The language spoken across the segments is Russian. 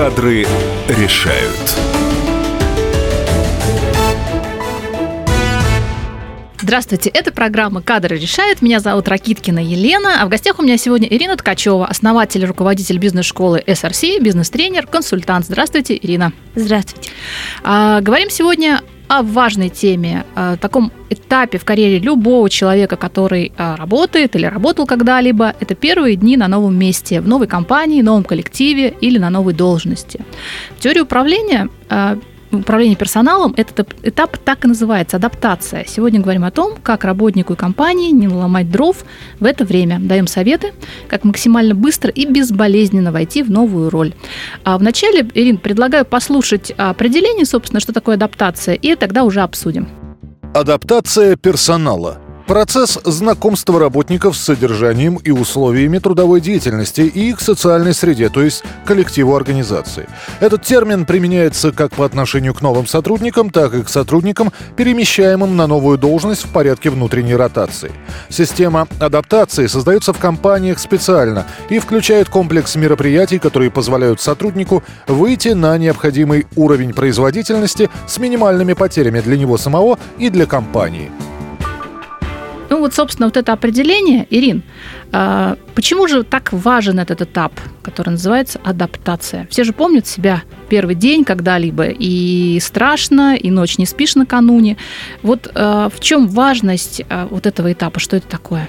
Кадры решают. Здравствуйте, это программа «Кадры решают». Меня зовут Ракиткина Елена, а в гостях у меня сегодня Ирина Ткачева, основатель и руководитель бизнес-школы SRC, бизнес-тренер, консультант. Здравствуйте, Ирина. Здравствуйте. А, говорим сегодня о важной теме, о таком этапе в карьере любого человека, который а, работает или работал когда-либо. Это первые дни на новом месте, в новой компании, новом коллективе или на новой должности. В теории управления а, управление персоналом этот этап так и называется – адаптация. Сегодня говорим о том, как работнику и компании не наломать дров в это время. Даем советы, как максимально быстро и безболезненно войти в новую роль. А вначале, Ирин, предлагаю послушать определение, собственно, что такое адаптация, и тогда уже обсудим. Адаптация персонала – Процесс знакомства работников с содержанием и условиями трудовой деятельности и их социальной среде, то есть коллективу организации. Этот термин применяется как по отношению к новым сотрудникам, так и к сотрудникам, перемещаемым на новую должность в порядке внутренней ротации. Система адаптации создается в компаниях специально и включает комплекс мероприятий, которые позволяют сотруднику выйти на необходимый уровень производительности с минимальными потерями для него самого и для компании. Ну вот, собственно, вот это определение, Ирин, а, почему же так важен этот этап, который называется адаптация? Все же помнят себя первый день когда-либо, и страшно, и ночь не спишь накануне. Вот а, в чем важность а, вот этого этапа, что это такое?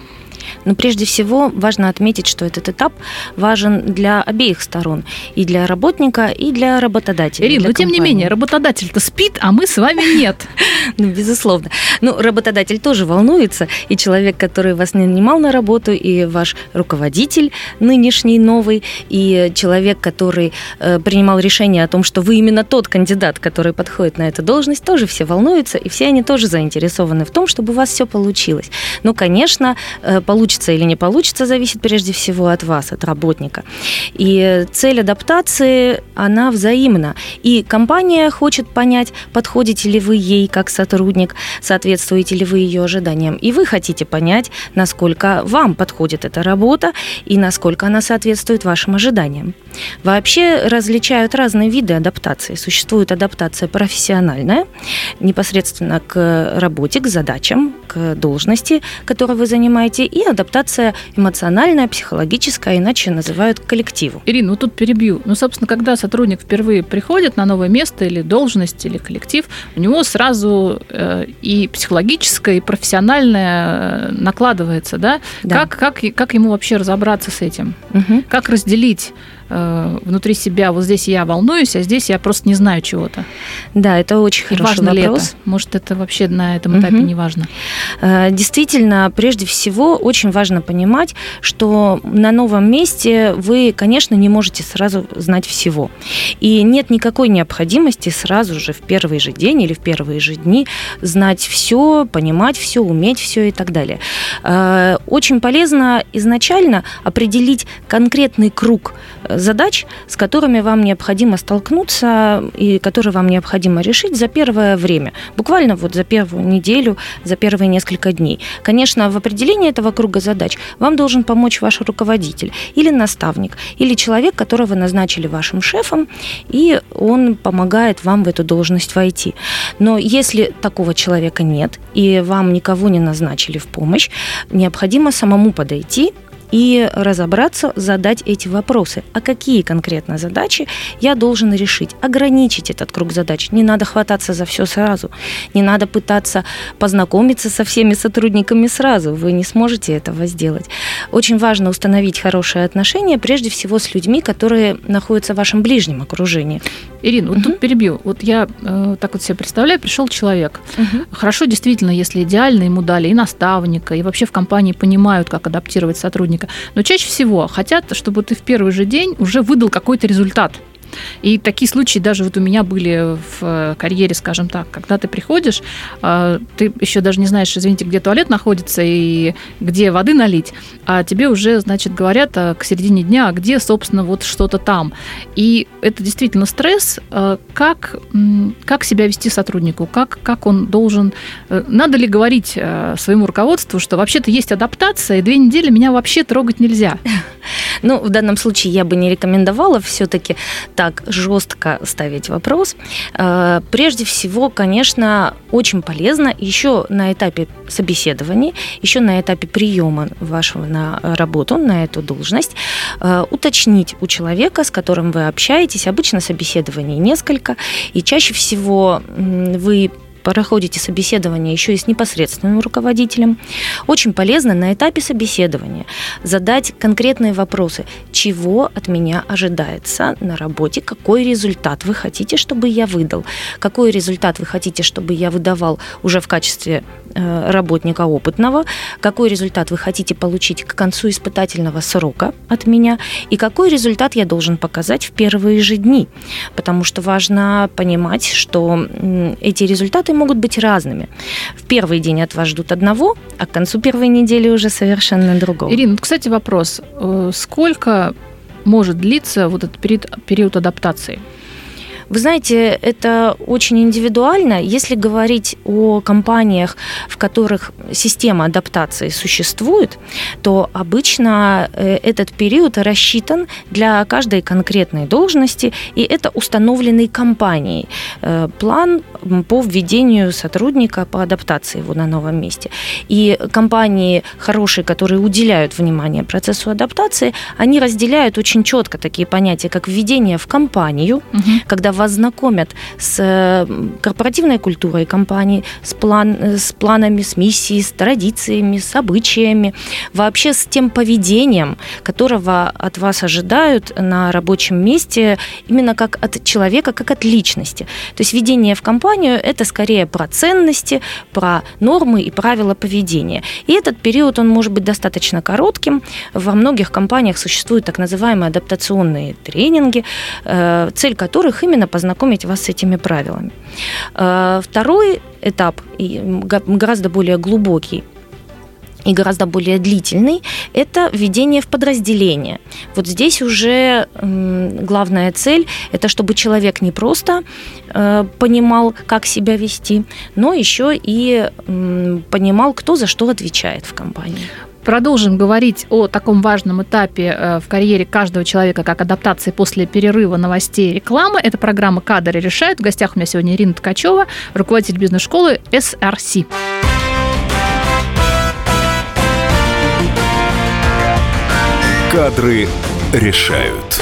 Но прежде всего важно отметить, что этот этап важен для обеих сторон. И для работника, и для работодателя. Ирина, но тем не менее, работодатель-то спит, а мы с вами нет. Ну, безусловно. Ну, работодатель тоже волнуется, и человек, который вас нанимал на работу, и ваш руководитель нынешний, новый, и человек, который э, принимал решение о том, что вы именно тот кандидат, который подходит на эту должность, тоже все волнуются, и все они тоже заинтересованы в том, чтобы у вас все получилось. Ну, конечно, э, получится или не получится, зависит прежде всего от вас, от работника. И цель адаптации, она взаимна. И компания хочет понять, подходите ли вы ей как сотрудник, соответствуете ли вы ее ожиданиям. И вы хотите понять, насколько вам подходит эта работа и насколько она соответствует вашим ожиданиям. Вообще различают разные виды адаптации. Существует адаптация профессиональная, непосредственно к работе, к задачам, к должности, которую вы занимаете, и адаптация эмоциональная, психологическая, иначе называют коллективу. Ирина, ну тут перебью. Ну, собственно, когда сотрудник впервые приходит на новое место или должность, или коллектив, у него сразу э, и психологическое, и профессиональное э, накладывается, да? да. Как, как, как ему вообще разобраться с этим? Угу. Как разделить Э, внутри себя, вот здесь я волнуюсь, а здесь я просто не знаю чего-то. Да, это очень хороший важно вопрос. Ли это? Может, это вообще на этом этапе угу. не важно? Э, действительно, прежде всего, очень важно понимать, что на новом месте вы, конечно, не можете сразу знать всего. И нет никакой необходимости сразу же в первый же день или в первые же дни знать все, понимать все, уметь все и так далее. Э, очень полезно изначально определить конкретный круг задач, с которыми вам необходимо столкнуться и которые вам необходимо решить за первое время, буквально вот за первую неделю, за первые несколько дней. Конечно, в определении этого круга задач вам должен помочь ваш руководитель или наставник, или человек, которого назначили вашим шефом, и он помогает вам в эту должность войти. Но если такого человека нет, и вам никого не назначили в помощь, необходимо самому подойти и разобраться, задать эти вопросы. А какие конкретно задачи я должен решить? Ограничить этот круг задач. Не надо хвататься за все сразу. Не надо пытаться познакомиться со всеми сотрудниками сразу. Вы не сможете этого сделать. Очень важно установить хорошие отношения, прежде всего с людьми, которые находятся в вашем ближнем окружении. Ирина, вот угу. тут перебью. Вот я э, так вот себе представляю, пришел человек. Угу. Хорошо, действительно, если идеально ему дали и наставника, и вообще в компании понимают, как адаптировать сотрудника. Но чаще всего хотят, чтобы ты в первый же день уже выдал какой-то результат. И такие случаи даже вот у меня были в э, карьере, скажем так, когда ты приходишь, а, ты еще даже не знаешь, извините, где туалет находится и где воды налить, а тебе уже, значит, говорят а, к середине дня, а где, собственно, вот что-то там. И это действительно стресс. Как, как себя вести сотруднику? Как, как он должен... Э, надо ли говорить своему руководству, что вообще-то есть адаптация, и две недели меня вообще трогать нельзя? Ну, в данном случае я бы не рекомендовала все-таки так жестко ставить вопрос. Э, прежде всего, конечно, очень полезно еще на этапе собеседования, еще на этапе приема вашего на работу, на эту должность, э, уточнить у человека, с которым вы общаетесь, обычно собеседований несколько, и чаще всего вы проходите собеседование еще и с непосредственным руководителем. Очень полезно на этапе собеседования задать конкретные вопросы. Чего от меня ожидается на работе? Какой результат вы хотите, чтобы я выдал? Какой результат вы хотите, чтобы я выдавал уже в качестве э, работника опытного? Какой результат вы хотите получить к концу испытательного срока от меня? И какой результат я должен показать в первые же дни? Потому что важно понимать, что эти результаты результаты могут быть разными. В первый день от вас ждут одного, а к концу первой недели уже совершенно другого. Ирина, кстати, вопрос. Э, сколько может длиться вот этот период, период адаптации? Вы знаете, это очень индивидуально. Если говорить о компаниях, в которых система адаптации существует, то обычно э, этот период рассчитан для каждой конкретной должности, и это установленный компанией э, план по введению сотрудника по адаптации его на новом месте. И компании хорошие, которые уделяют внимание процессу адаптации, они разделяют очень четко такие понятия, как введение в компанию, угу. когда вас знакомят с корпоративной культурой компании, с, план, с планами, с миссией, с традициями, с обычаями, вообще с тем поведением, которого от вас ожидают на рабочем месте, именно как от человека, как от личности. То есть введение в компанию – это скорее про ценности, про нормы и правила поведения. И этот период, он может быть достаточно коротким. Во многих компаниях существуют так называемые адаптационные тренинги, э, цель которых именно познакомить вас с этими правилами. Э, второй этап, гораздо более глубокий, и гораздо более длительный, это введение в подразделение. Вот здесь уже главная цель – это чтобы человек не просто э, понимал, как себя вести, но еще и понимал, кто за что отвечает в компании. Продолжим говорить о таком важном этапе э, в карьере каждого человека, как адаптации после перерыва новостей и рекламы. Это программа «Кадры решают». В гостях у меня сегодня Ирина Ткачева, руководитель бизнес-школы SRC. Кадры решают.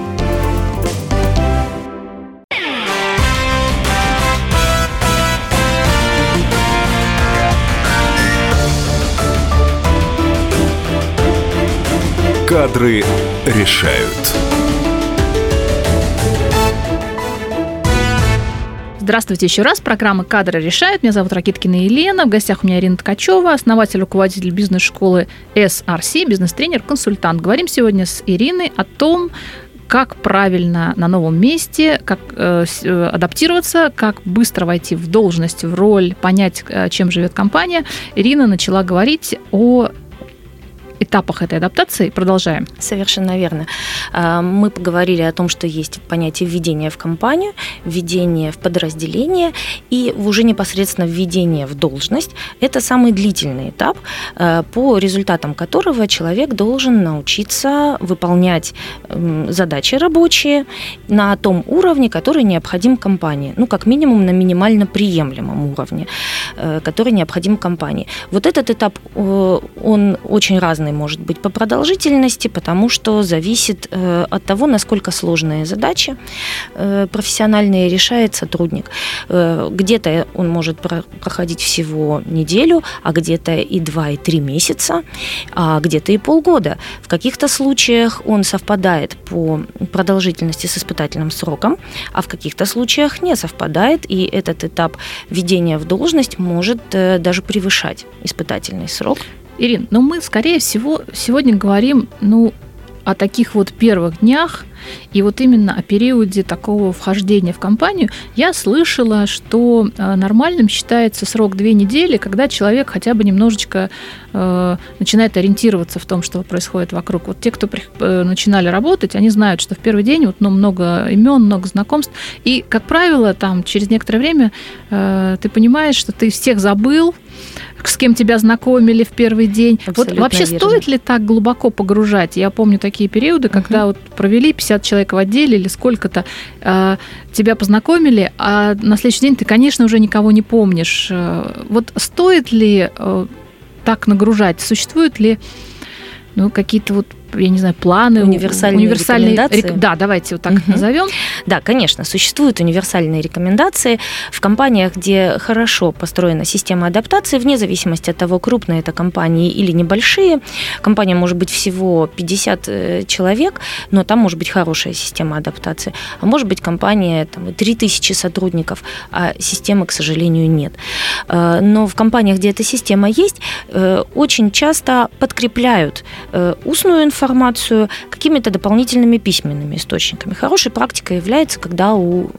Кадры решают. Здравствуйте еще раз. Программа «Кадры решают». Меня зовут Ракиткина Елена. В гостях у меня Ирина Ткачева, основатель, руководитель бизнес-школы SRC, бизнес-тренер, консультант. Говорим сегодня с Ириной о том, как правильно на новом месте, как э, э адаптироваться, как быстро войти в должность, в роль, понять, э, чем живет компания. Ирина начала говорить о этапах этой адаптации. Продолжаем. Совершенно верно. А, мы поговорили о том, что есть понятие введения в компанию, введение в подразделение и уже непосредственно введение в должность. Это самый длительный этап, а, по результатам которого человек должен научиться выполнять задачи рабочие на том уровне, который необходим компании. Ну, как минимум на минимально приемлемом уровне, э, который необходим компании. Вот этот этап, он очень разный разный может быть по продолжительности, потому что зависит э, от того, насколько сложные задачи э, профессиональные решает сотрудник. Э, где-то он может проходить всего неделю, а где-то и два, и три месяца, а где-то и полгода. В каких-то случаях он совпадает по продолжительности с испытательным сроком, а в каких-то случаях не совпадает, и этот этап введения в должность может даже превышать испытательный срок. Ирин, но мы, скорее всего, сегодня говорим, ну, о таких вот первых днях, и вот именно о периоде такого вхождения в компанию я слышала, что э, нормальным считается срок две недели, когда человек хотя бы немножечко э, начинает ориентироваться в том, что происходит вокруг. Вот те, кто при, э, начинали работать, они знают, что в первый день вот, ну, много имен, много знакомств. И, как правило, там через некоторое время э, ты понимаешь, что ты всех забыл, с кем тебя знакомили в первый день. Абсолютно вот вообще верно. стоит ли так глубоко погружать? Я помню такие периоды, когда угу. вот провели 50 50 человек в отделе или сколько-то, э, тебя познакомили, а на следующий день ты, конечно, уже никого не помнишь. Э, вот стоит ли э, так нагружать? Существуют ли ну, какие-то вот я не знаю, планы, универсальные, универсальные рекомендации. Рек... Да, давайте вот так угу. назовем. Да, конечно, существуют универсальные рекомендации в компаниях, где хорошо построена система адаптации, вне зависимости от того, крупные это компании или небольшие. Компания может быть всего 50 э, человек, но там может быть хорошая система адаптации. А может быть компания там, 3000 сотрудников, а системы, к сожалению, нет. Э, но в компаниях, где эта система есть, э, очень часто подкрепляют устную информацию, информацию какими-то дополнительными письменными источниками. Хорошей практикой является, когда у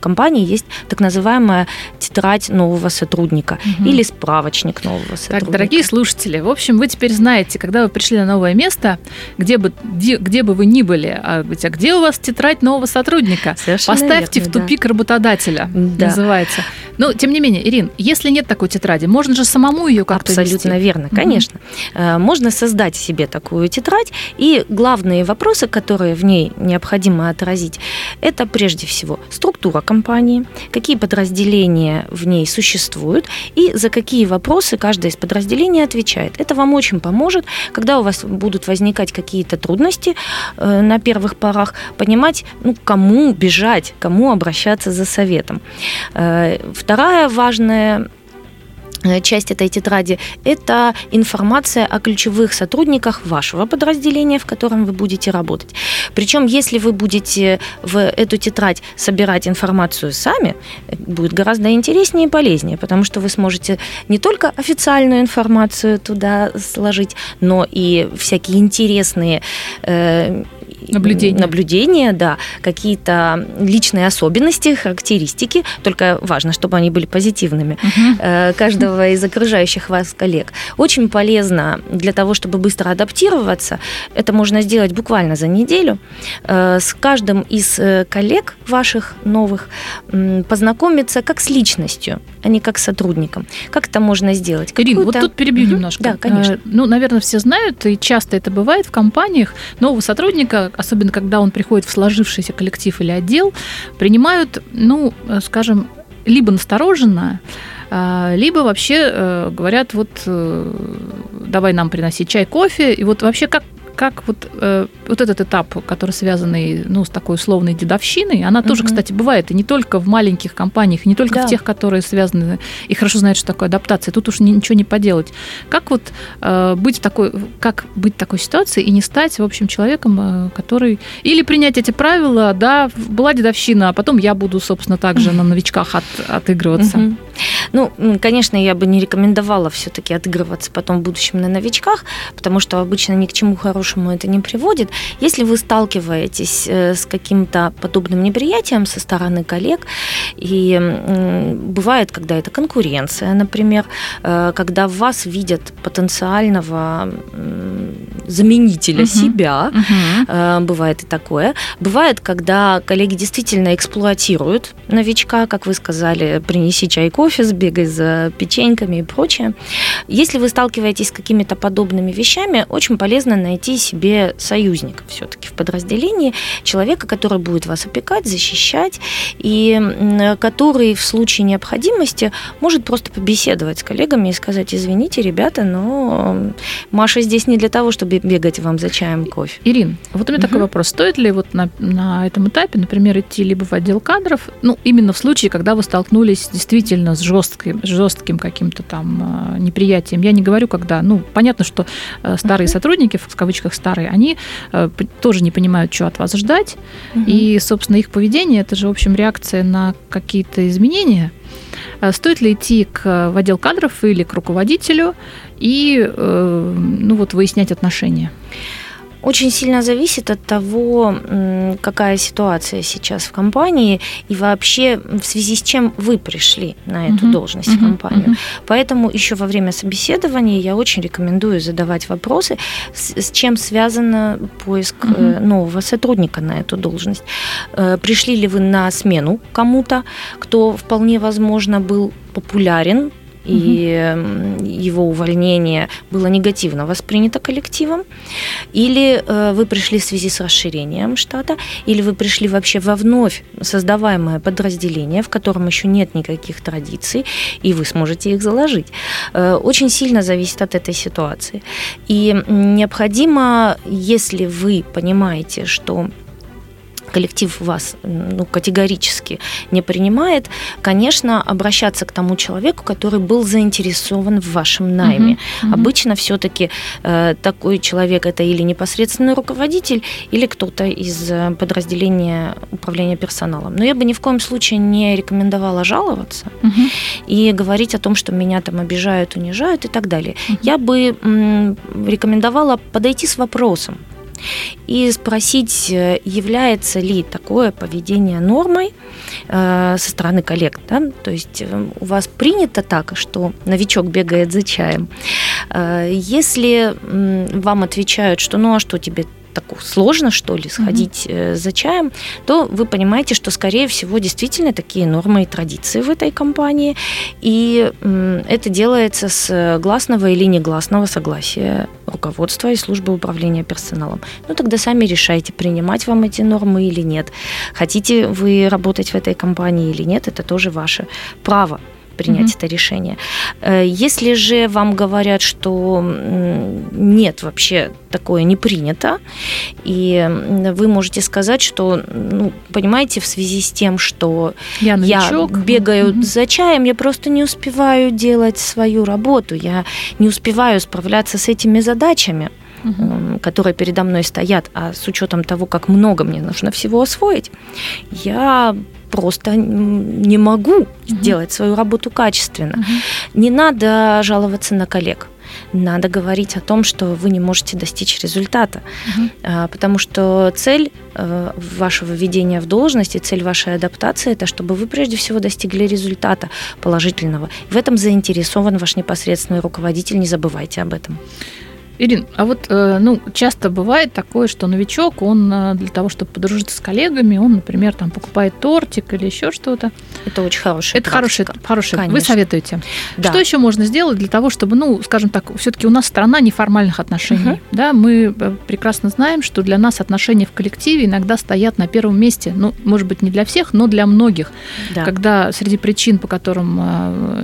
компании есть так называемая тетрадь нового сотрудника угу. или справочник нового сотрудника. Так, дорогие слушатели, в общем, вы теперь знаете, когда вы пришли на новое место, где бы, где, где бы вы ни были, а, а где у вас тетрадь нового сотрудника? Совершенно Поставьте верно, в тупик да. работодателя, да. называется. Но, тем не менее, Ирин, если нет такой тетради, можно же самому ее как-то Абсолютно вести. верно, конечно. Угу. Можно создать себе такую тетрадь, и главные вопросы, которые в ней необходимо отразить, это прежде всего структура компании, какие подразделения в ней существуют и за какие вопросы каждое из подразделений отвечает. Это вам очень поможет, когда у вас будут возникать какие-то трудности э, на первых порах, понимать, ну, кому бежать, кому обращаться за советом. Э, Вторая важная часть этой тетради – это информация о ключевых сотрудниках вашего подразделения, в котором вы будете работать. Причем, если вы будете в эту тетрадь собирать информацию сами, будет гораздо интереснее и полезнее, потому что вы сможете не только официальную информацию туда сложить, но и всякие интересные э, наблюдения. наблюдения, да, какие-то личные особенности, характеристики, только важно, чтобы они были позитивными, угу. каждого из окружающих вас коллег. Очень полезно для того, чтобы быстро адаптироваться, это можно сделать буквально за неделю, э, с каждым из э, коллег ваших новых познакомиться как с личностью, а не как с сотрудником. Как это можно сделать? Ирина, вот тут перебью угу. немножко. Да, конечно. Ну, наверное, все знают, и часто это бывает в компаниях, нового сотрудника особенно когда он приходит в сложившийся коллектив или отдел, принимают, ну, э, скажем, либо настороженно, а, либо вообще э, говорят, вот э, давай нам приносить чай, кофе, и вот вообще как как вот, э, вот этот этап, который связанный ну, с такой условной дедовщиной, она тоже, угу. кстати, бывает и не только в маленьких компаниях, и не только да. в тех, которые связаны и хорошо знают, что такое адаптация. Тут уж ничего не поделать. Как вот э, быть в такой, как быть в такой ситуации и не стать, в общем, человеком, э, который или принять эти правила, да, была дедовщина, а потом я буду, собственно, также на новичках от, отыгрываться. Угу. Ну, конечно, я бы не рекомендовала все-таки отыгрываться потом в будущем на новичках, потому что обычно ни к чему хорошему хорошему это не приводит. Если вы сталкиваетесь э, с каким-то подобным неприятием со стороны коллег, и бывает, когда это конкуренция, например, э, когда в вас видят потенциального заменителя угу. себя, угу. бывает и такое. Бывает, когда коллеги действительно эксплуатируют новичка, как вы сказали, принеси чай, кофе, сбегай за печеньками и прочее. Если вы сталкиваетесь с какими-то подобными вещами, очень полезно найти себе союзника все-таки в подразделении, человека, который будет вас опекать, защищать, и который в случае необходимости может просто побеседовать с коллегами и сказать, извините, ребята, но Маша здесь не для того, чтобы бегать вам за чаем, кофе. Ирин, вот у меня угу. такой вопрос. Стоит ли вот на, на этом этапе, например, идти либо в отдел кадров, ну, именно в случае, когда вы столкнулись действительно с жестким, жестким каким-то там э, неприятием? Я не говорю, когда, ну, понятно, что э, старые угу. сотрудники, в кавычках старые, они э, тоже не понимают, что от вас ждать. Угу. И, собственно, их поведение это же, в общем, реакция на какие-то изменения. Стоит ли идти к, в отдел кадров или к руководителю и ну, вот, выяснять отношения? Очень сильно зависит от того, какая ситуация сейчас в компании и вообще в связи с чем вы пришли на эту uh-huh. должность uh-huh. в компанию. Uh-huh. Поэтому еще во время собеседования я очень рекомендую задавать вопросы, с, с чем связан поиск uh-huh. нового сотрудника на эту должность. Э, пришли ли вы на смену кому-то, кто вполне возможно был популярен и угу. его увольнение было негативно воспринято коллективом, или э, вы пришли в связи с расширением штата, или вы пришли вообще во вновь создаваемое подразделение, в котором еще нет никаких традиций, и вы сможете их заложить. Э, очень сильно зависит от этой ситуации. И необходимо, если вы понимаете, что коллектив вас ну, категорически не принимает, конечно, обращаться к тому человеку, который был заинтересован в вашем найме. Uh-huh, uh-huh. Обычно все-таки э, такой человек это или непосредственный руководитель, или кто-то из э, подразделения управления персоналом. Но я бы ни в коем случае не рекомендовала жаловаться uh-huh. и говорить о том, что меня там обижают, унижают и так далее. Uh-huh. Я бы м, рекомендовала подойти с вопросом и спросить, э, является ли такое поведение нормой э, со стороны коллег. Да? То есть э, у вас принято так, что новичок бегает за чаем. Если вам отвечают, что ну а что тебе так сложно, что ли, сходить mm-hmm. за чаем, то вы понимаете, что, скорее всего, действительно такие нормы и традиции в этой компании, и это делается с гласного или негласного согласия руководства и службы управления персоналом. Ну, тогда сами решайте, принимать вам эти нормы или нет. Хотите вы работать в этой компании или нет, это тоже ваше право принять mm-hmm. это решение. Э, если же вам говорят, что нет, вообще такое не принято, и вы можете сказать, что, ну, понимаете, в связи с тем, что я, я бегаю mm-hmm. за чаем, я просто не успеваю делать свою работу, я не успеваю справляться с этими задачами угу. которые передо мной стоят, а с учетом того, как много мне нужно всего освоить, я просто не могу угу. сделать свою работу качественно. Угу. Не надо жаловаться на коллег надо говорить о том, что вы не можете достичь результата. Угу. Потому что цель э, вашего введения в должность и цель вашей адаптации это чтобы вы прежде всего достигли результата положительного. В этом заинтересован ваш непосредственный руководитель, не забывайте об этом. Ирин, а вот э, ну, часто бывает такое, что новичок, он э, для того, чтобы подружиться с коллегами, он, например, там покупает тортик или еще что-то. Это очень хорошая Это хорошая, хорошая. Вы советуете. Да. Что еще можно сделать для того, чтобы, ну, скажем так, все-таки у нас страна неформальных отношений. Угу. Да, мы э, прекрасно знаем, что для нас отношения в коллективе иногда стоят на первом месте. Ну, может быть, не для всех, но для многих. Да. Когда среди причин, по которым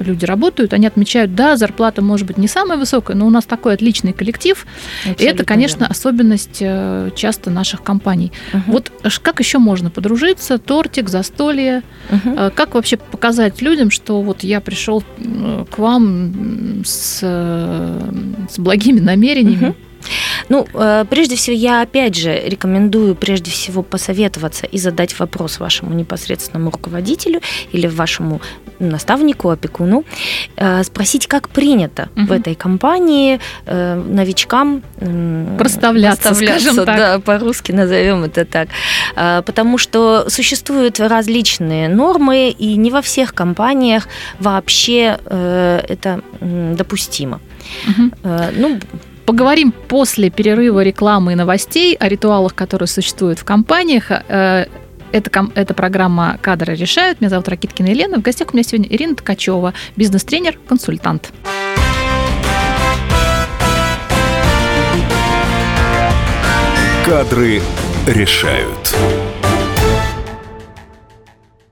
люди работают, они отмечают, да, зарплата может быть не самая высокая, но у нас такой отличный коллектив коллектив. Абсолютно и это, конечно, верно. особенность э, часто наших компаний. Угу. Вот как еще можно подружиться? Тортик, застолье. Угу. Как вообще показать людям, что вот я пришел к вам с, с благими намерениями? Угу. Ну, э, прежде всего, я опять же рекомендую прежде всего посоветоваться и задать вопрос вашему непосредственному руководителю или вашему наставнику, опекуну, э, спросить, как принято угу. в этой компании э, новичкам проставляться, проставляться да, по-русски назовем это так, потому что существуют различные нормы, и не во всех компаниях вообще это допустимо. Угу. Ну, Поговорим после перерыва рекламы и новостей о ритуалах, которые существуют в компаниях. Это, это программа «Кадры решают». Меня зовут Ракиткина Елена. В гостях у меня сегодня Ирина Ткачева, бизнес-тренер, консультант. Кадры решают.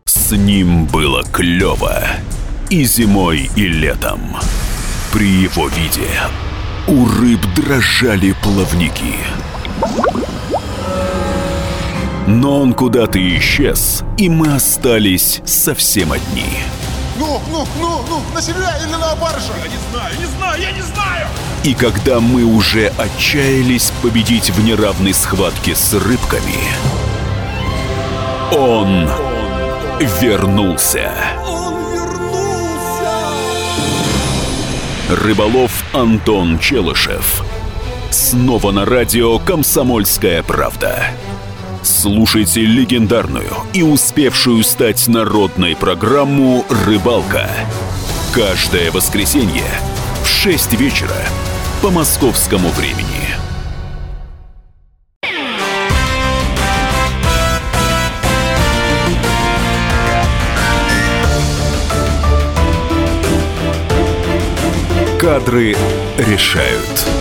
С ним было клево и зимой, и летом. При его виде у рыб дрожали плавники. Но он куда-то исчез, и мы остались совсем одни. Ну, ну, ну, ну, на себя или на баржу? Я не знаю, не знаю, я не знаю! И когда мы уже отчаялись победить в неравной схватке с рыбками, он вернулся. Он Рыболов Антон Челышев. Снова на радио «Комсомольская правда». Слушайте легендарную и успевшую стать народной программу «Рыбалка». Каждое воскресенье в 6 вечера по московскому времени. Кадры решают.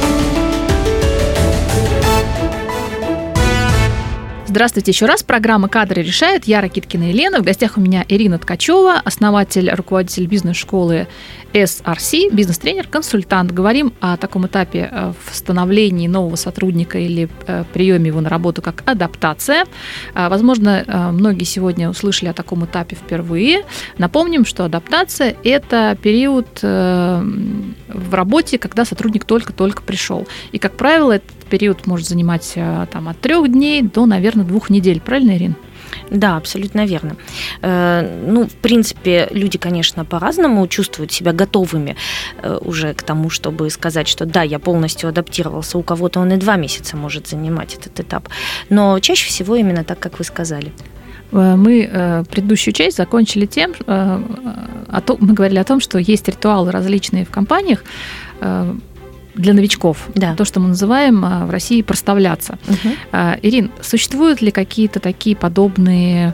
Здравствуйте еще раз. Программа «Кадры решают». Я Ракиткина Елена. В гостях у меня Ирина Ткачева, основатель, руководитель бизнес-школы SRC, бизнес-тренер, консультант. Говорим о таком этапе э, в становлении нового сотрудника или э, приеме его на работу, как адаптация. А, возможно, э, многие сегодня услышали о таком этапе впервые. Напомним, что адаптация – это период в работе, когда сотрудник только-только пришел. И, как правило, этот период может занимать там, от трех дней до, наверное, двух недель. Правильно, Ирина? Да, абсолютно верно. Э, ну, в принципе, люди, конечно, по-разному чувствуют себя готовыми э, уже к тому, чтобы сказать, что да, я полностью адаптировался. У кого-то он и два месяца может занимать этот этап. Но чаще всего именно так, как вы сказали. Э, мы предыдущую часть закончили тем, мы говорили о том, что есть ритуалы различные в компаниях, для новичков. Да. То, что мы называем а, в России проставляться. Угу. Ирин, существуют ли какие-то такие подобные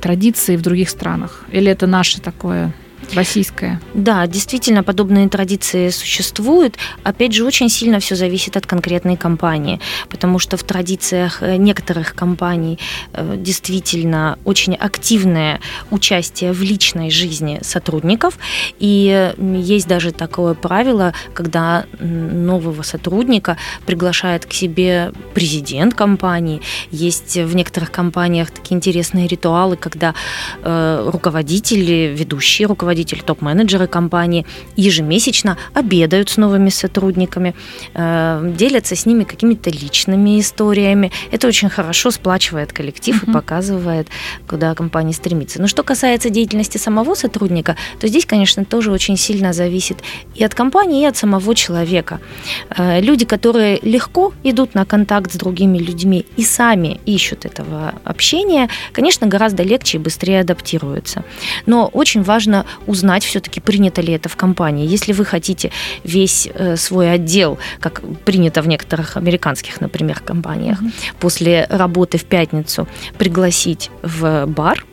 традиции в других странах? Или это наше такое российская. Да, действительно, подобные традиции существуют. Опять же, очень сильно все зависит от конкретной компании, потому что в традициях э, некоторых компаний э, действительно очень активное участие в личной жизни сотрудников. И есть даже такое правило, когда нового сотрудника приглашает к себе президент компании. Есть в некоторых компаниях такие интересные ритуалы, когда э, руководители, ведущие руководители руководители, топ-менеджеры компании ежемесячно обедают с новыми сотрудниками, э, делятся с ними какими-то личными историями. Это очень хорошо сплачивает коллектив uh-huh. и показывает, куда компания стремится. Но что касается деятельности самого сотрудника, то здесь, конечно, тоже очень сильно зависит и от компании, и от самого человека. Э, люди, которые легко идут на контакт с другими людьми и сами ищут этого общения, конечно, гораздо легче и быстрее адаптируются. Но очень важно узнать все-таки, принято ли это в компании. Если вы хотите весь э, свой отдел, как принято в некоторых американских, например, компаниях, mm-hmm. после работы в пятницу пригласить в бар,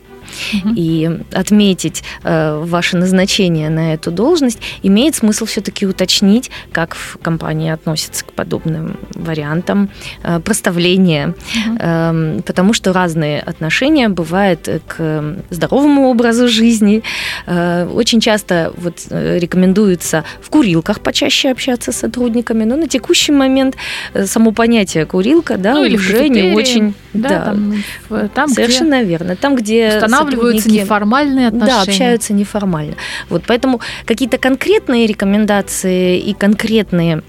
угу. и отметить э, ваше назначение на эту должность, имеет смысл все-таки уточнить, как в компании относятся к подобным вариантам э, проставления, угу. э, потому что разные отношения бывают к здоровому образу жизни. Э, очень часто вот э, рекомендуется в курилках почаще общаться с сотрудниками, но на текущий момент э, само понятие курилка, да, ну, уже не очень, да, да там, там совершенно где верно, там где устанавливаются неформальные отношения. Да, общаются неформально. Вот, поэтому какие-то конкретные рекомендации и конкретные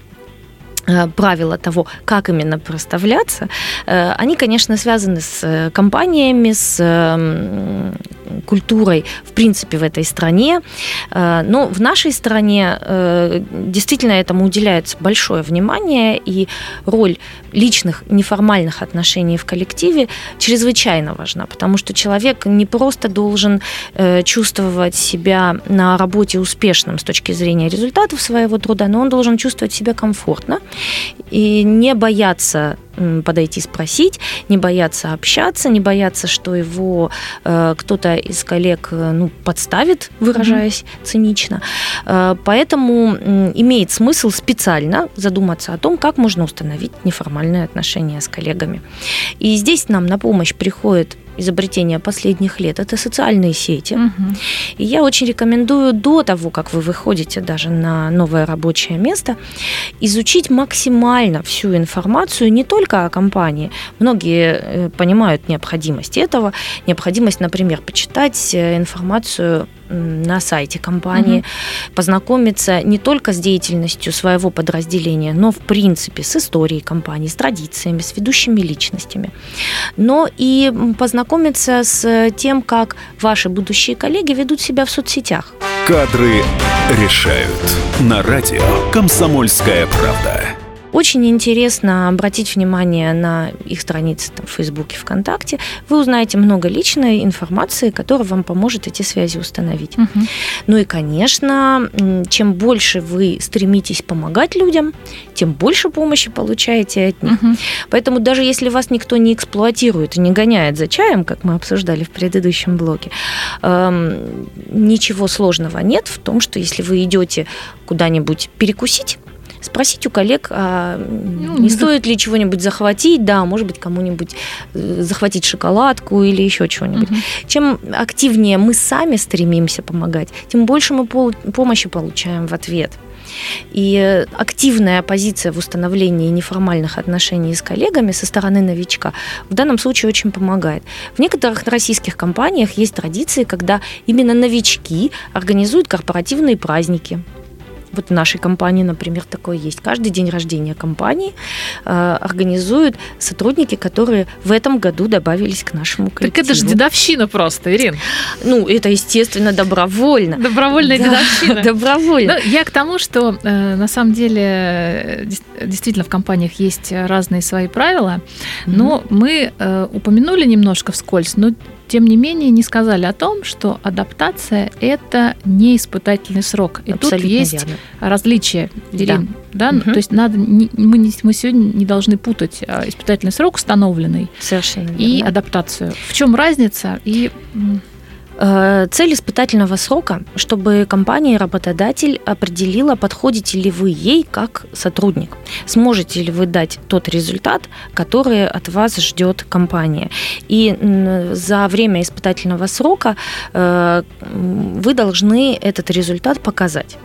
Э, правила того, как именно проставляться, э, они, конечно, связаны с э, компаниями, с культурой, в принципе, в этой стране. Но в нашей стране действительно этому уделяется большое внимание, и роль личных неформальных отношений в коллективе чрезвычайно важна, потому что человек не просто должен чувствовать себя на работе успешным с точки зрения результатов своего труда, но он должен чувствовать себя комфортно и не бояться подойти спросить, не бояться общаться, не бояться, что его э, кто-то из коллег э, ну, подставит, выражаясь mm-hmm. цинично. Э, поэтому э, имеет смысл специально задуматься о том, как можно установить неформальные отношения с коллегами. И здесь нам на помощь приходит изобретения последних лет, это социальные сети. Угу. И я очень рекомендую до того, как вы выходите даже на новое рабочее место, изучить максимально всю информацию не только о компании. Многие э, понимают необходимость этого, необходимость, например, почитать э, информацию на сайте компании, угу. познакомиться не только с деятельностью своего подразделения, но в принципе с историей компании, с традициями, с ведущими личностями, но и познакомиться с тем, как ваши будущие коллеги ведут себя в соцсетях. Кадры решают. На радио «Комсомольская правда». Очень интересно обратить внимание на их страницы там, в Фейсбуке, ВКонтакте. Вы узнаете много личной информации, которая вам поможет эти связи установить. Мгм. Ну и, конечно, чем больше вы стремитесь помогать людям, тем больше помощи получаете от них. Мгм. Поэтому даже если вас никто не эксплуатирует и не гоняет за чаем, как мы обсуждали в предыдущем блоке, эм, ничего сложного нет в том, что если вы идете куда-нибудь перекусить, спросить у коллег, а Ну, не стоит ли чего-нибудь захватить, да, может быть, кому-нибудь э, захватить шоколадку или еще чего-нибудь. Мгм. Чем активнее мы сами стремимся помогать, тем больше мы помощи получаем в ответ. И активная позиция в установлении неформальных отношений с коллегами со стороны новичка в данном случае очень помогает. В некоторых российских компаниях есть традиции, когда именно новички организуют корпоративные праздники. Вот в нашей компании, например, такое есть. Каждый день рождения компании э, организуют сотрудники, которые в этом году добавились к нашему Так коллективу. это же дедовщина просто, Ирин. Ну, это, естественно, добровольно. Добровольная Да, дедовщина. Добровольно. Ну, я к тому, что э, на самом деле э, действительно в компаниях есть разные свои правила, но мы э, упомянули немножко вскользь, но тем не менее не сказали о том, что адаптация это не испытательный срок. И Абсолютно тут есть верно. различия, Ирин. Да. Мгм. То есть надо не- мы, не- мы сегодня не должны путать а, испытательный срок установленный Совершенно и верно. адаптацию. В чем разница? И Цель испытательного срока, чтобы компания и работодатель определила, подходите ли вы ей как сотрудник, сможете ли вы дать тот результат, который от вас ждет компания. И за время испытательного срока э, вы должны этот результат показать.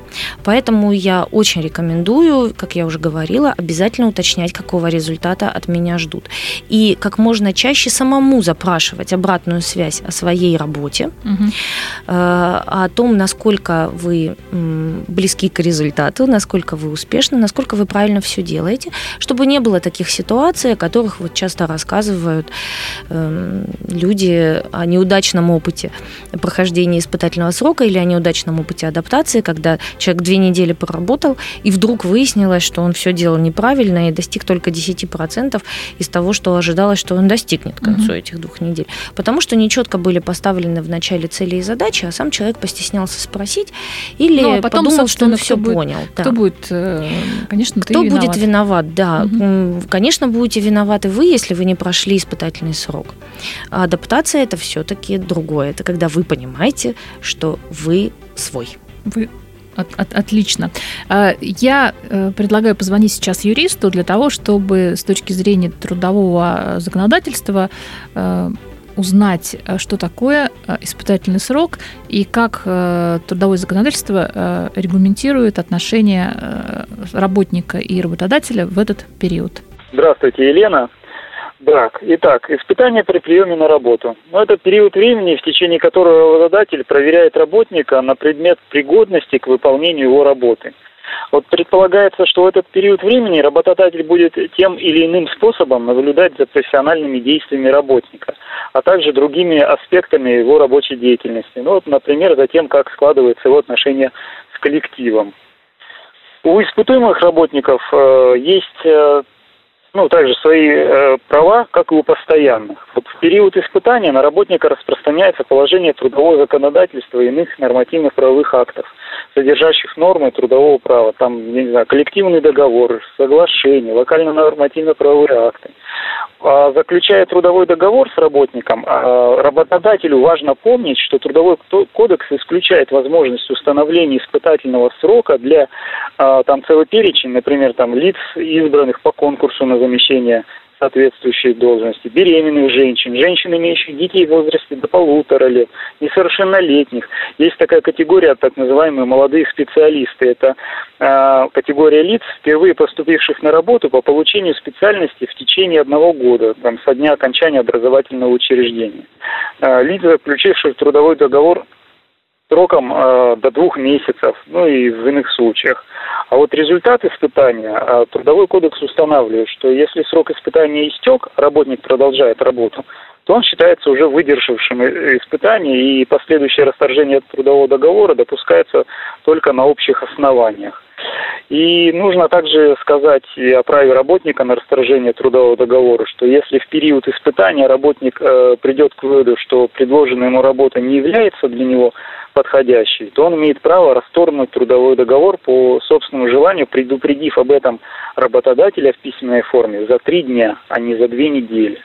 Поэтому я очень рекомендую, как я уже говорила, обязательно уточнять, какого результата от меня ждут. И как можно чаще самому запрашивать обратную связь о своей работе, э, о том, насколько вы близки к результату, насколько вы успешны, насколько вы правильно все делаете, чтобы не было таких ситуаций, о которых вот часто рассказывают эм, люди о неудачном опыте прохождения испытательного срока или о неудачном опыте адаптации, когда человек две недели поработал, и вдруг выяснилось, что он все делал неправильно и достиг только 10% из того, что ожидалось, что он достигнет к концу Мгм. этих двух недель. Потому что нечетко были поставлены в начале цели и задачи, а сам человек постеснялся спросить или Ну, а потом, подумал, что он все будет- понял. Да. Кто будет, э, конечно, Кто виноват. будет виноват, да. М, Конечно, будете виноваты вы, если вы не прошли испытательный срок. А адаптация это все-таки другое. Это когда вы понимаете, что вы свой. Вы от- от- отлично. А, Я э, предлагаю позвонить сейчас юристу для того, чтобы с точки зрения трудового законодательства э, узнать, э, что такое э, испытательный срок и как э, трудовое законодательство регламентирует отношения работника и работодателя в этот период. Здравствуйте, Елена. Так, итак, испытание при приеме на работу. Ну, это период времени, в течение которого работодатель проверяет работника на предмет пригодности к выполнению его работы. Вот предполагается, что в этот период времени работодатель будет тем или иным способом наблюдать за профессиональными действиями работника, а также другими аспектами его рабочей деятельности. Ну, вот, например, за тем, как складываются его отношения с коллективом. У испытуемых работников э, есть э, ну, также свои э, права, как и у постоянных. Вот в период испытания на работника распространяется положение трудового законодательства и иных нормативных правовых актов, содержащих нормы трудового права. Там, я не знаю, коллективный договор, соглашение, локально-нормативно-правовые акты. А заключая трудовой договор с работником, а, работодателю важно помнить, что трудовой ко- кодекс исключает возможность установления испытательного срока для а, там целый перечень, например, там лиц, избранных по конкурсу на замещение соответствующей должности, беременных женщин, женщин, имеющих детей в возрасте до полутора лет, несовершеннолетних. Есть такая категория, так называемые молодые специалисты. Это э, категория лиц, впервые поступивших на работу по получению специальности в течение одного года, там, со дня окончания образовательного учреждения. Э, лица, заключившие трудовой договор сроком э, до двух месяцев, ну и в иных случаях. А вот результат испытания, э, Трудовой кодекс устанавливает, что если срок испытания истек, работник продолжает работу, то он считается уже выдержавшим испытание, и последующее расторжение трудового договора допускается только на общих основаниях. И нужно также сказать о праве работника на расторжение трудового договора, что если в период испытания работник э, придет к выводу, что предложенная ему работа не является для него подходящей, то он имеет право расторгнуть трудовой договор по собственному желанию, предупредив об этом работодателя в письменной форме за три дня, а не за две недели.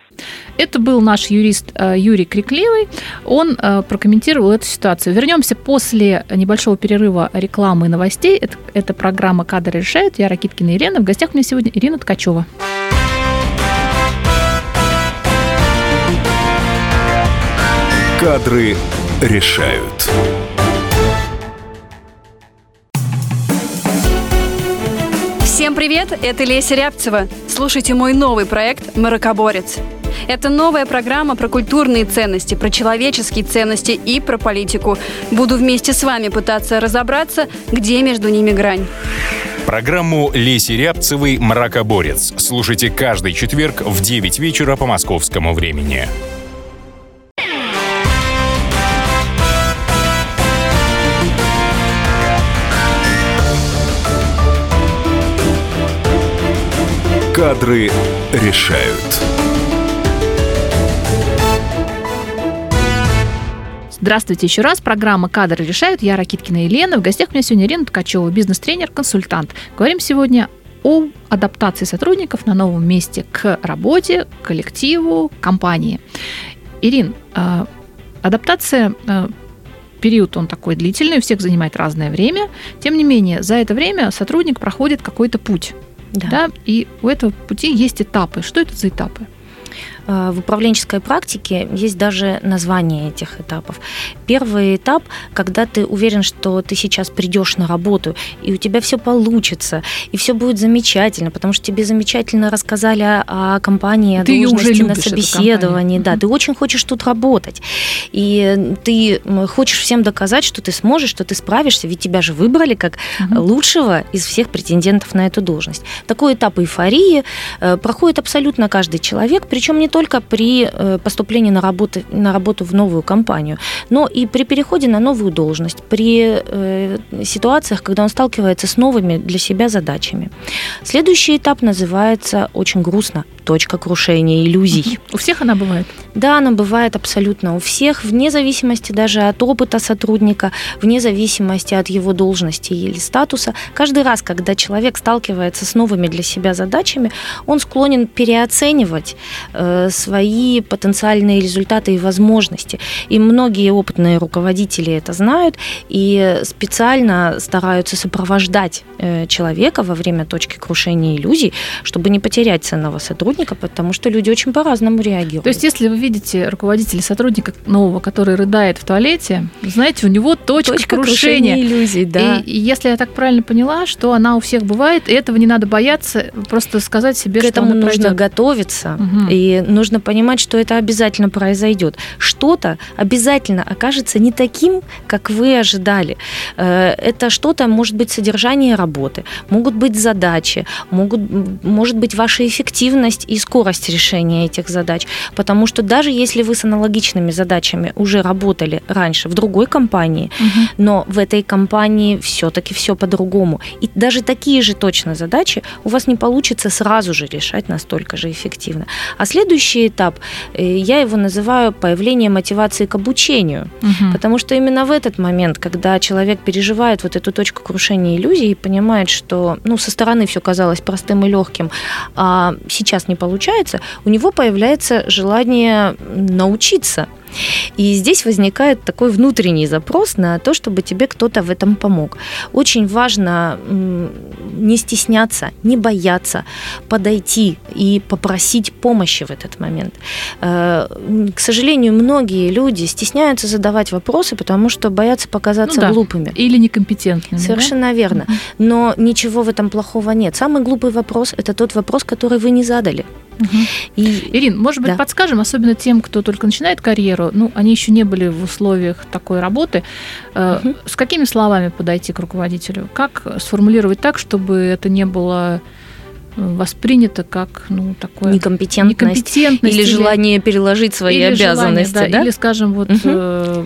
Это был наш юрист э, Юрий Крикливый. Он э, прокомментировал эту ситуацию. Вернемся после небольшого перерыва рекламы и новостей. Это, это программа «Кадры решают». Я Ракиткина Ирина. В гостях у меня сегодня Ирина Ткачева. Кадры решают. Всем привет, это Леся Рябцева. Слушайте мой новый проект «Маракоборец». Это новая программа про культурные ценности, про человеческие ценности и про политику. Буду вместе с вами пытаться разобраться, где между ними грань. Программу Леси Рябцевой «Мракоборец» слушайте каждый четверг в 9 вечера по московскому времени. Кадры решают. Здравствуйте еще раз. Программа «Кадры решают». Я Ракиткина Елена. В гостях у меня сегодня Ирина Ткачева, бизнес-тренер, консультант. Говорим сегодня о адаптации сотрудников на новом месте к работе, коллективу, компании. Ирин, а, адаптация а, период он такой длительный, у всех занимает разное время. Тем не менее, за это время сотрудник проходит какой-то путь. Да. да. И у этого пути есть этапы. Что это за этапы? Э, в управленческой практике есть даже название этих этапов. Первый этап, когда ты уверен, что ты сейчас придешь на работу, и у тебя все получится, и все будет замечательно, потому что тебе замечательно рассказали о компании, о ты должности на собеседовании. Да, ты очень хочешь тут работать. И ты хочешь всем доказать, что ты сможешь, что ты справишься, ведь тебя же выбрали как лучшего из всех претендентов на эту должность. Такой этап эйфории э, проходит абсолютно каждый человек, причем не только при э, поступлении на работу, на работу в новую компанию, но и при переходе на новую должность, при э, ситуациях, когда он сталкивается с новыми для себя задачами. Следующий этап называется очень грустно точка крушения иллюзий. У всех она бывает? Да, она бывает абсолютно у всех, вне зависимости даже от опыта сотрудника, вне зависимости от его должности или статуса. Каждый раз, когда человек сталкивается с новыми для себя задачами, он склонен переоценивать э, свои потенциальные результаты и возможности. И многие опытные руководители это знают и специально стараются сопровождать э, человека во время точки крушения иллюзий, чтобы не потерять ценного сотрудника сотрудника, потому что люди очень по-разному реагируют. То есть, если вы видите руководителя сотрудника нового, который рыдает в туалете, знаете, у него точка, точка крушения. крушения иллюзий, да. И, и если я так правильно поняла, что она у всех бывает, и этого не надо бояться, просто сказать себе, К что этому нужно пройдет. готовиться, угу. и нужно понимать, что это обязательно произойдет. Что-то обязательно окажется не таким, как вы ожидали. Э, это что-то может быть содержание работы, могут быть задачи, могут, может быть ваша эффективность и скорость решения этих задач. Потому что даже если вы с аналогичными задачами уже работали раньше в другой компании, угу. но в этой компании все-таки все по-другому. И даже такие же точно задачи у вас не получится сразу же решать настолько же эффективно. А следующий этап, э, я его называю появление мотивации к обучению. Угу. Потому что именно в этот момент, когда человек переживает вот эту точку крушения иллюзий и понимает, что ну, со стороны все казалось простым и легким, а сейчас не получается, у него появляется желание научиться. И здесь возникает такой внутренний запрос на то, чтобы тебе кто-то в этом помог. Очень важно не стесняться, не бояться, подойти и попросить помощи в этот момент. Э, к сожалению, многие люди стесняются задавать вопросы, потому что боятся показаться ну, да. глупыми. Или некомпетентными. Совершенно да? верно. Но ничего в этом плохого нет. Самый глупый вопрос – это тот вопрос, который вы не задали. Угу. И... Ирин, может быть, да. подскажем, особенно тем, кто только начинает карьеру, ну, они еще не были в условиях такой работы, угу. с какими словами подойти к руководителю? Как сформулировать так, чтобы это не было воспринято как ну, такое... Некомпетентность, некомпетентность или, или желание переложить свои или обязанности, желание, да, да? Или, скажем, вот угу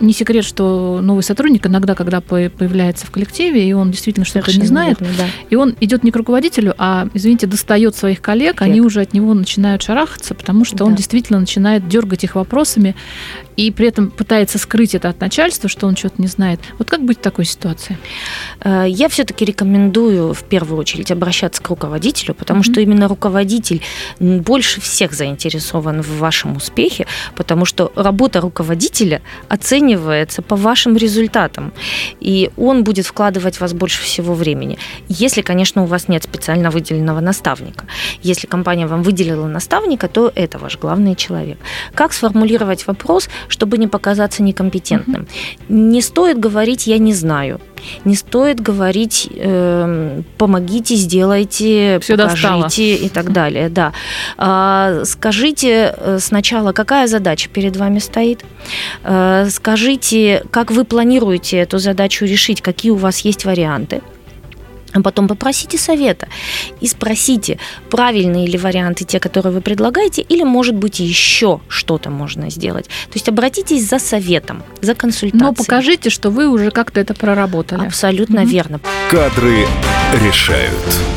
не секрет, что новый сотрудник иногда, когда появляется в коллективе, и он действительно что-то не знает, верно, да. и он идет не к руководителю, а, извините, достает своих коллег, коллег. они уже от него начинают шарахаться, потому что да. он действительно начинает дергать их вопросами и при этом пытается скрыть это от начальства, что он что-то не знает. Вот как быть в такой ситуации? Э, я все-таки рекомендую в первую очередь обращаться к руководителю, потому mm-hmm. что именно руководитель больше всех заинтересован в вашем успехе, потому что работа руководителя оценивается по вашим результатам, и он будет вкладывать в вас больше всего времени. Если, конечно, у вас нет специально выделенного наставника. Если компания вам выделила наставника, то это ваш главный человек. Как сформулировать вопрос, чтобы не показаться некомпетентным? Не стоит говорить «я не знаю», не стоит говорить э, помогите, сделайте, Все покажите достало. и так далее. Да. А, скажите э, сначала, какая задача перед вами стоит. А, скажите, как вы планируете эту задачу решить, какие у вас есть варианты а потом попросите совета и спросите, правильные ли варианты те, которые вы предлагаете, или, может быть, еще что-то можно сделать. То есть обратитесь за советом, за консультацией. Но покажите, что вы уже как-то это проработали. Абсолютно mm-hmm. верно. Кадры решают.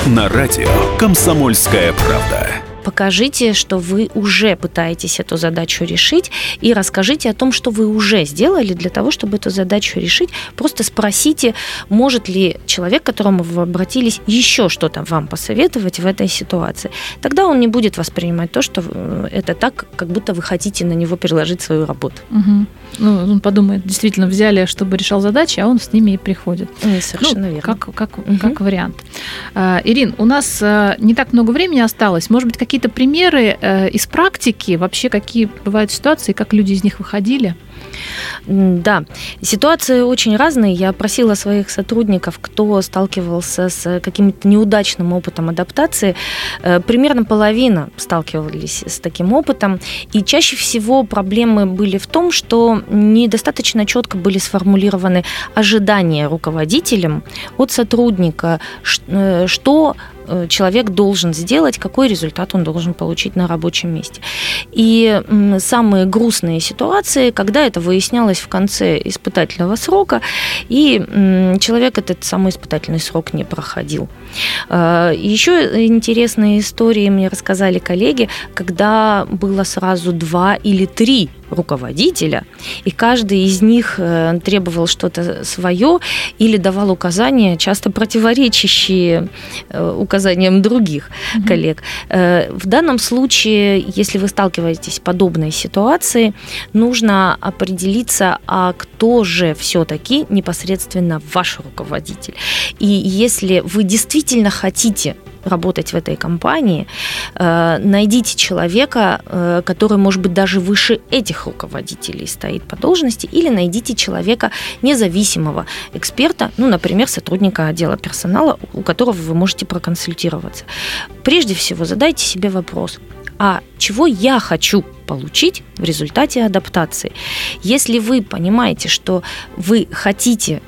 На радио «Комсомольская правда» покажите, что вы уже пытаетесь эту задачу решить, и расскажите о том, что вы уже сделали для того, чтобы эту задачу решить. Просто спросите, может ли человек, к которому вы обратились, еще что-то вам посоветовать в этой ситуации. Тогда он не будет воспринимать то, что э, это так, как будто вы хотите на него переложить свою работу. Угу. Ну, он подумает, действительно взяли, чтобы решал задачи, а он с ними и приходит. Ну, совершенно ну, верно. Как, как, угу. как вариант. А, Ирин, у нас а, не так много времени осталось. Может быть, какие какие-то примеры э, из практики, вообще какие бывают ситуации, как люди из них выходили? Да, ситуации очень разные. Я просила своих сотрудников, кто сталкивался с каким-то неудачным опытом адаптации. Э, примерно половина сталкивались с таким опытом. И чаще всего проблемы были в том, что недостаточно четко были сформулированы ожидания руководителям от сотрудника, э, что Э, человек должен сделать, какой результат он должен получить на рабочем месте. И самые грустные ситуации, когда это выяснялось в конце испытательного срока, и человек этот самый испытательный срок не проходил. Э, еще интересные истории мне рассказали коллеги, когда было сразу два или три руководителя, и каждый из них э, требовал что-то свое или давал указания, часто противоречащие э, указаниям других угу. коллег. Э, в данном случае, если вы сталкиваетесь с подобной ситуацией, нужно определиться, а кто же все-таки непосредственно ваш руководитель. И если вы действительно хотите работать в этой компании, э, найдите человека, э, который, может быть, даже выше этих руководителей стоит по должности, или найдите человека независимого эксперта, ну, например, сотрудника отдела персонала, у которого вы можете проконсультироваться. Прежде всего, задайте себе вопрос, а чего я хочу получить в результате адаптации. Если вы понимаете, что вы хотите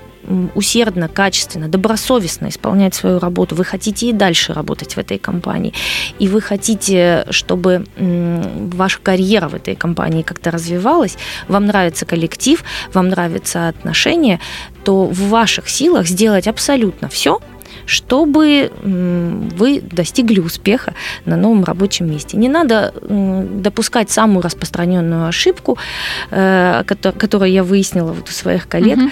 усердно, качественно, добросовестно исполнять свою работу, вы хотите и дальше работать в этой компании, и вы хотите, чтобы ваша карьера в этой компании как-то развивалась, вам нравится коллектив, вам нравятся отношения, то в ваших силах сделать абсолютно все, чтобы вы достигли успеха на новом рабочем месте. Не надо допускать самую распространенную ошибку, э, которую я выяснила вот у своих коллег. Угу.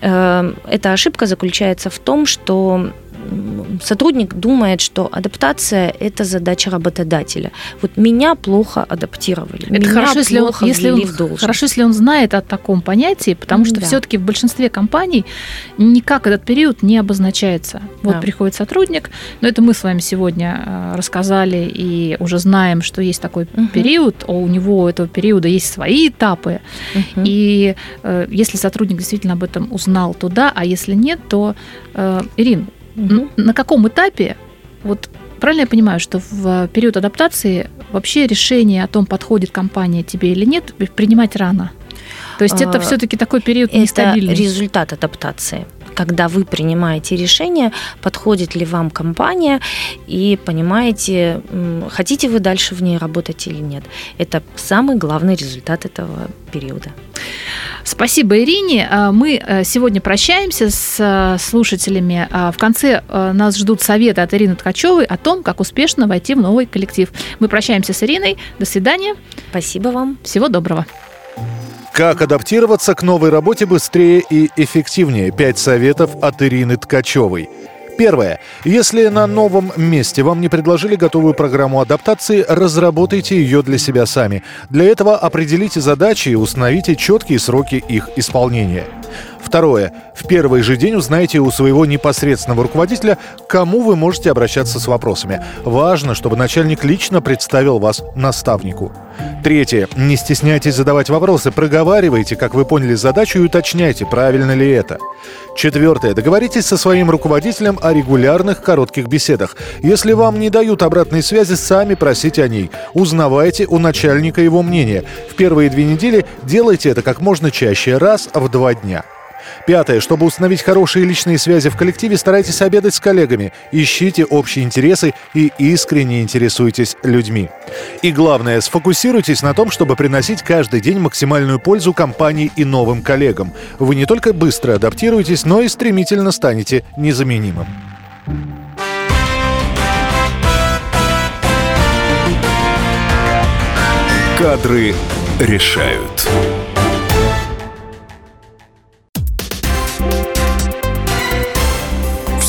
Эта ошибка заключается в том, что сотрудник думает, что адаптация – это задача работодателя. Вот меня плохо адаптировали, это меня хорошо, если плохо он, если он, в должность. Хорошо, если он знает о таком понятии, потому что да. все-таки в большинстве компаний никак этот период не обозначается. Вот да. приходит сотрудник, но это мы с вами сегодня э, рассказали и уже знаем, что есть такой угу. период, а у него у этого периода есть свои этапы. Угу. И э, если сотрудник действительно об этом узнал, то да, а если нет, то, э, Ирин, Угу. На каком этапе, вот правильно я понимаю, что в период адаптации вообще решение о том, подходит компания тебе или нет, принимать рано? То есть это а, все-таки такой период нестабильный. Это результат адаптации. Когда вы принимаете решение, подходит ли вам компания и понимаете, хотите вы дальше в ней работать или нет. Это самый главный результат этого периода. Спасибо, Ирине. А, мы э, сегодня прощаемся с э, слушателями. А, в конце э, нас ждут советы от Ирины Ткачевой о том, как успешно войти в новый коллектив. Мы прощаемся с Ириной. До свидания. Спасибо вам. Всего доброго. Как адаптироваться к новой работе быстрее и эффективнее? Пять советов от Ирины Ткачевой. Первое. Если на новом месте вам не предложили готовую программу адаптации, разработайте ее для себя сами. Для этого определите задачи и установите четкие сроки их исполнения. Второе. В первый же день узнайте у своего непосредственного руководителя, кому вы можете обращаться с вопросами. Важно, чтобы начальник лично представил вас наставнику. Третье. Не стесняйтесь задавать вопросы, проговаривайте, как вы поняли задачу и уточняйте, правильно ли это. Четвертое. Договоритесь со своим руководителем о регулярных коротких беседах. Если вам не дают обратной связи, сами просите о ней. Узнавайте у начальника его мнение. В первые две недели делайте это как можно чаще, раз в два дня. Пятое. Чтобы установить хорошие личные связи в коллективе, старайтесь обедать с коллегами. Ищите общие интересы и искренне интересуйтесь людьми. И главное, сфокусируйтесь на том, чтобы приносить каждый день максимальную пользу компании и новым коллегам. Вы не только быстро адаптируетесь, но и стремительно станете незаменимым. Кадры решают.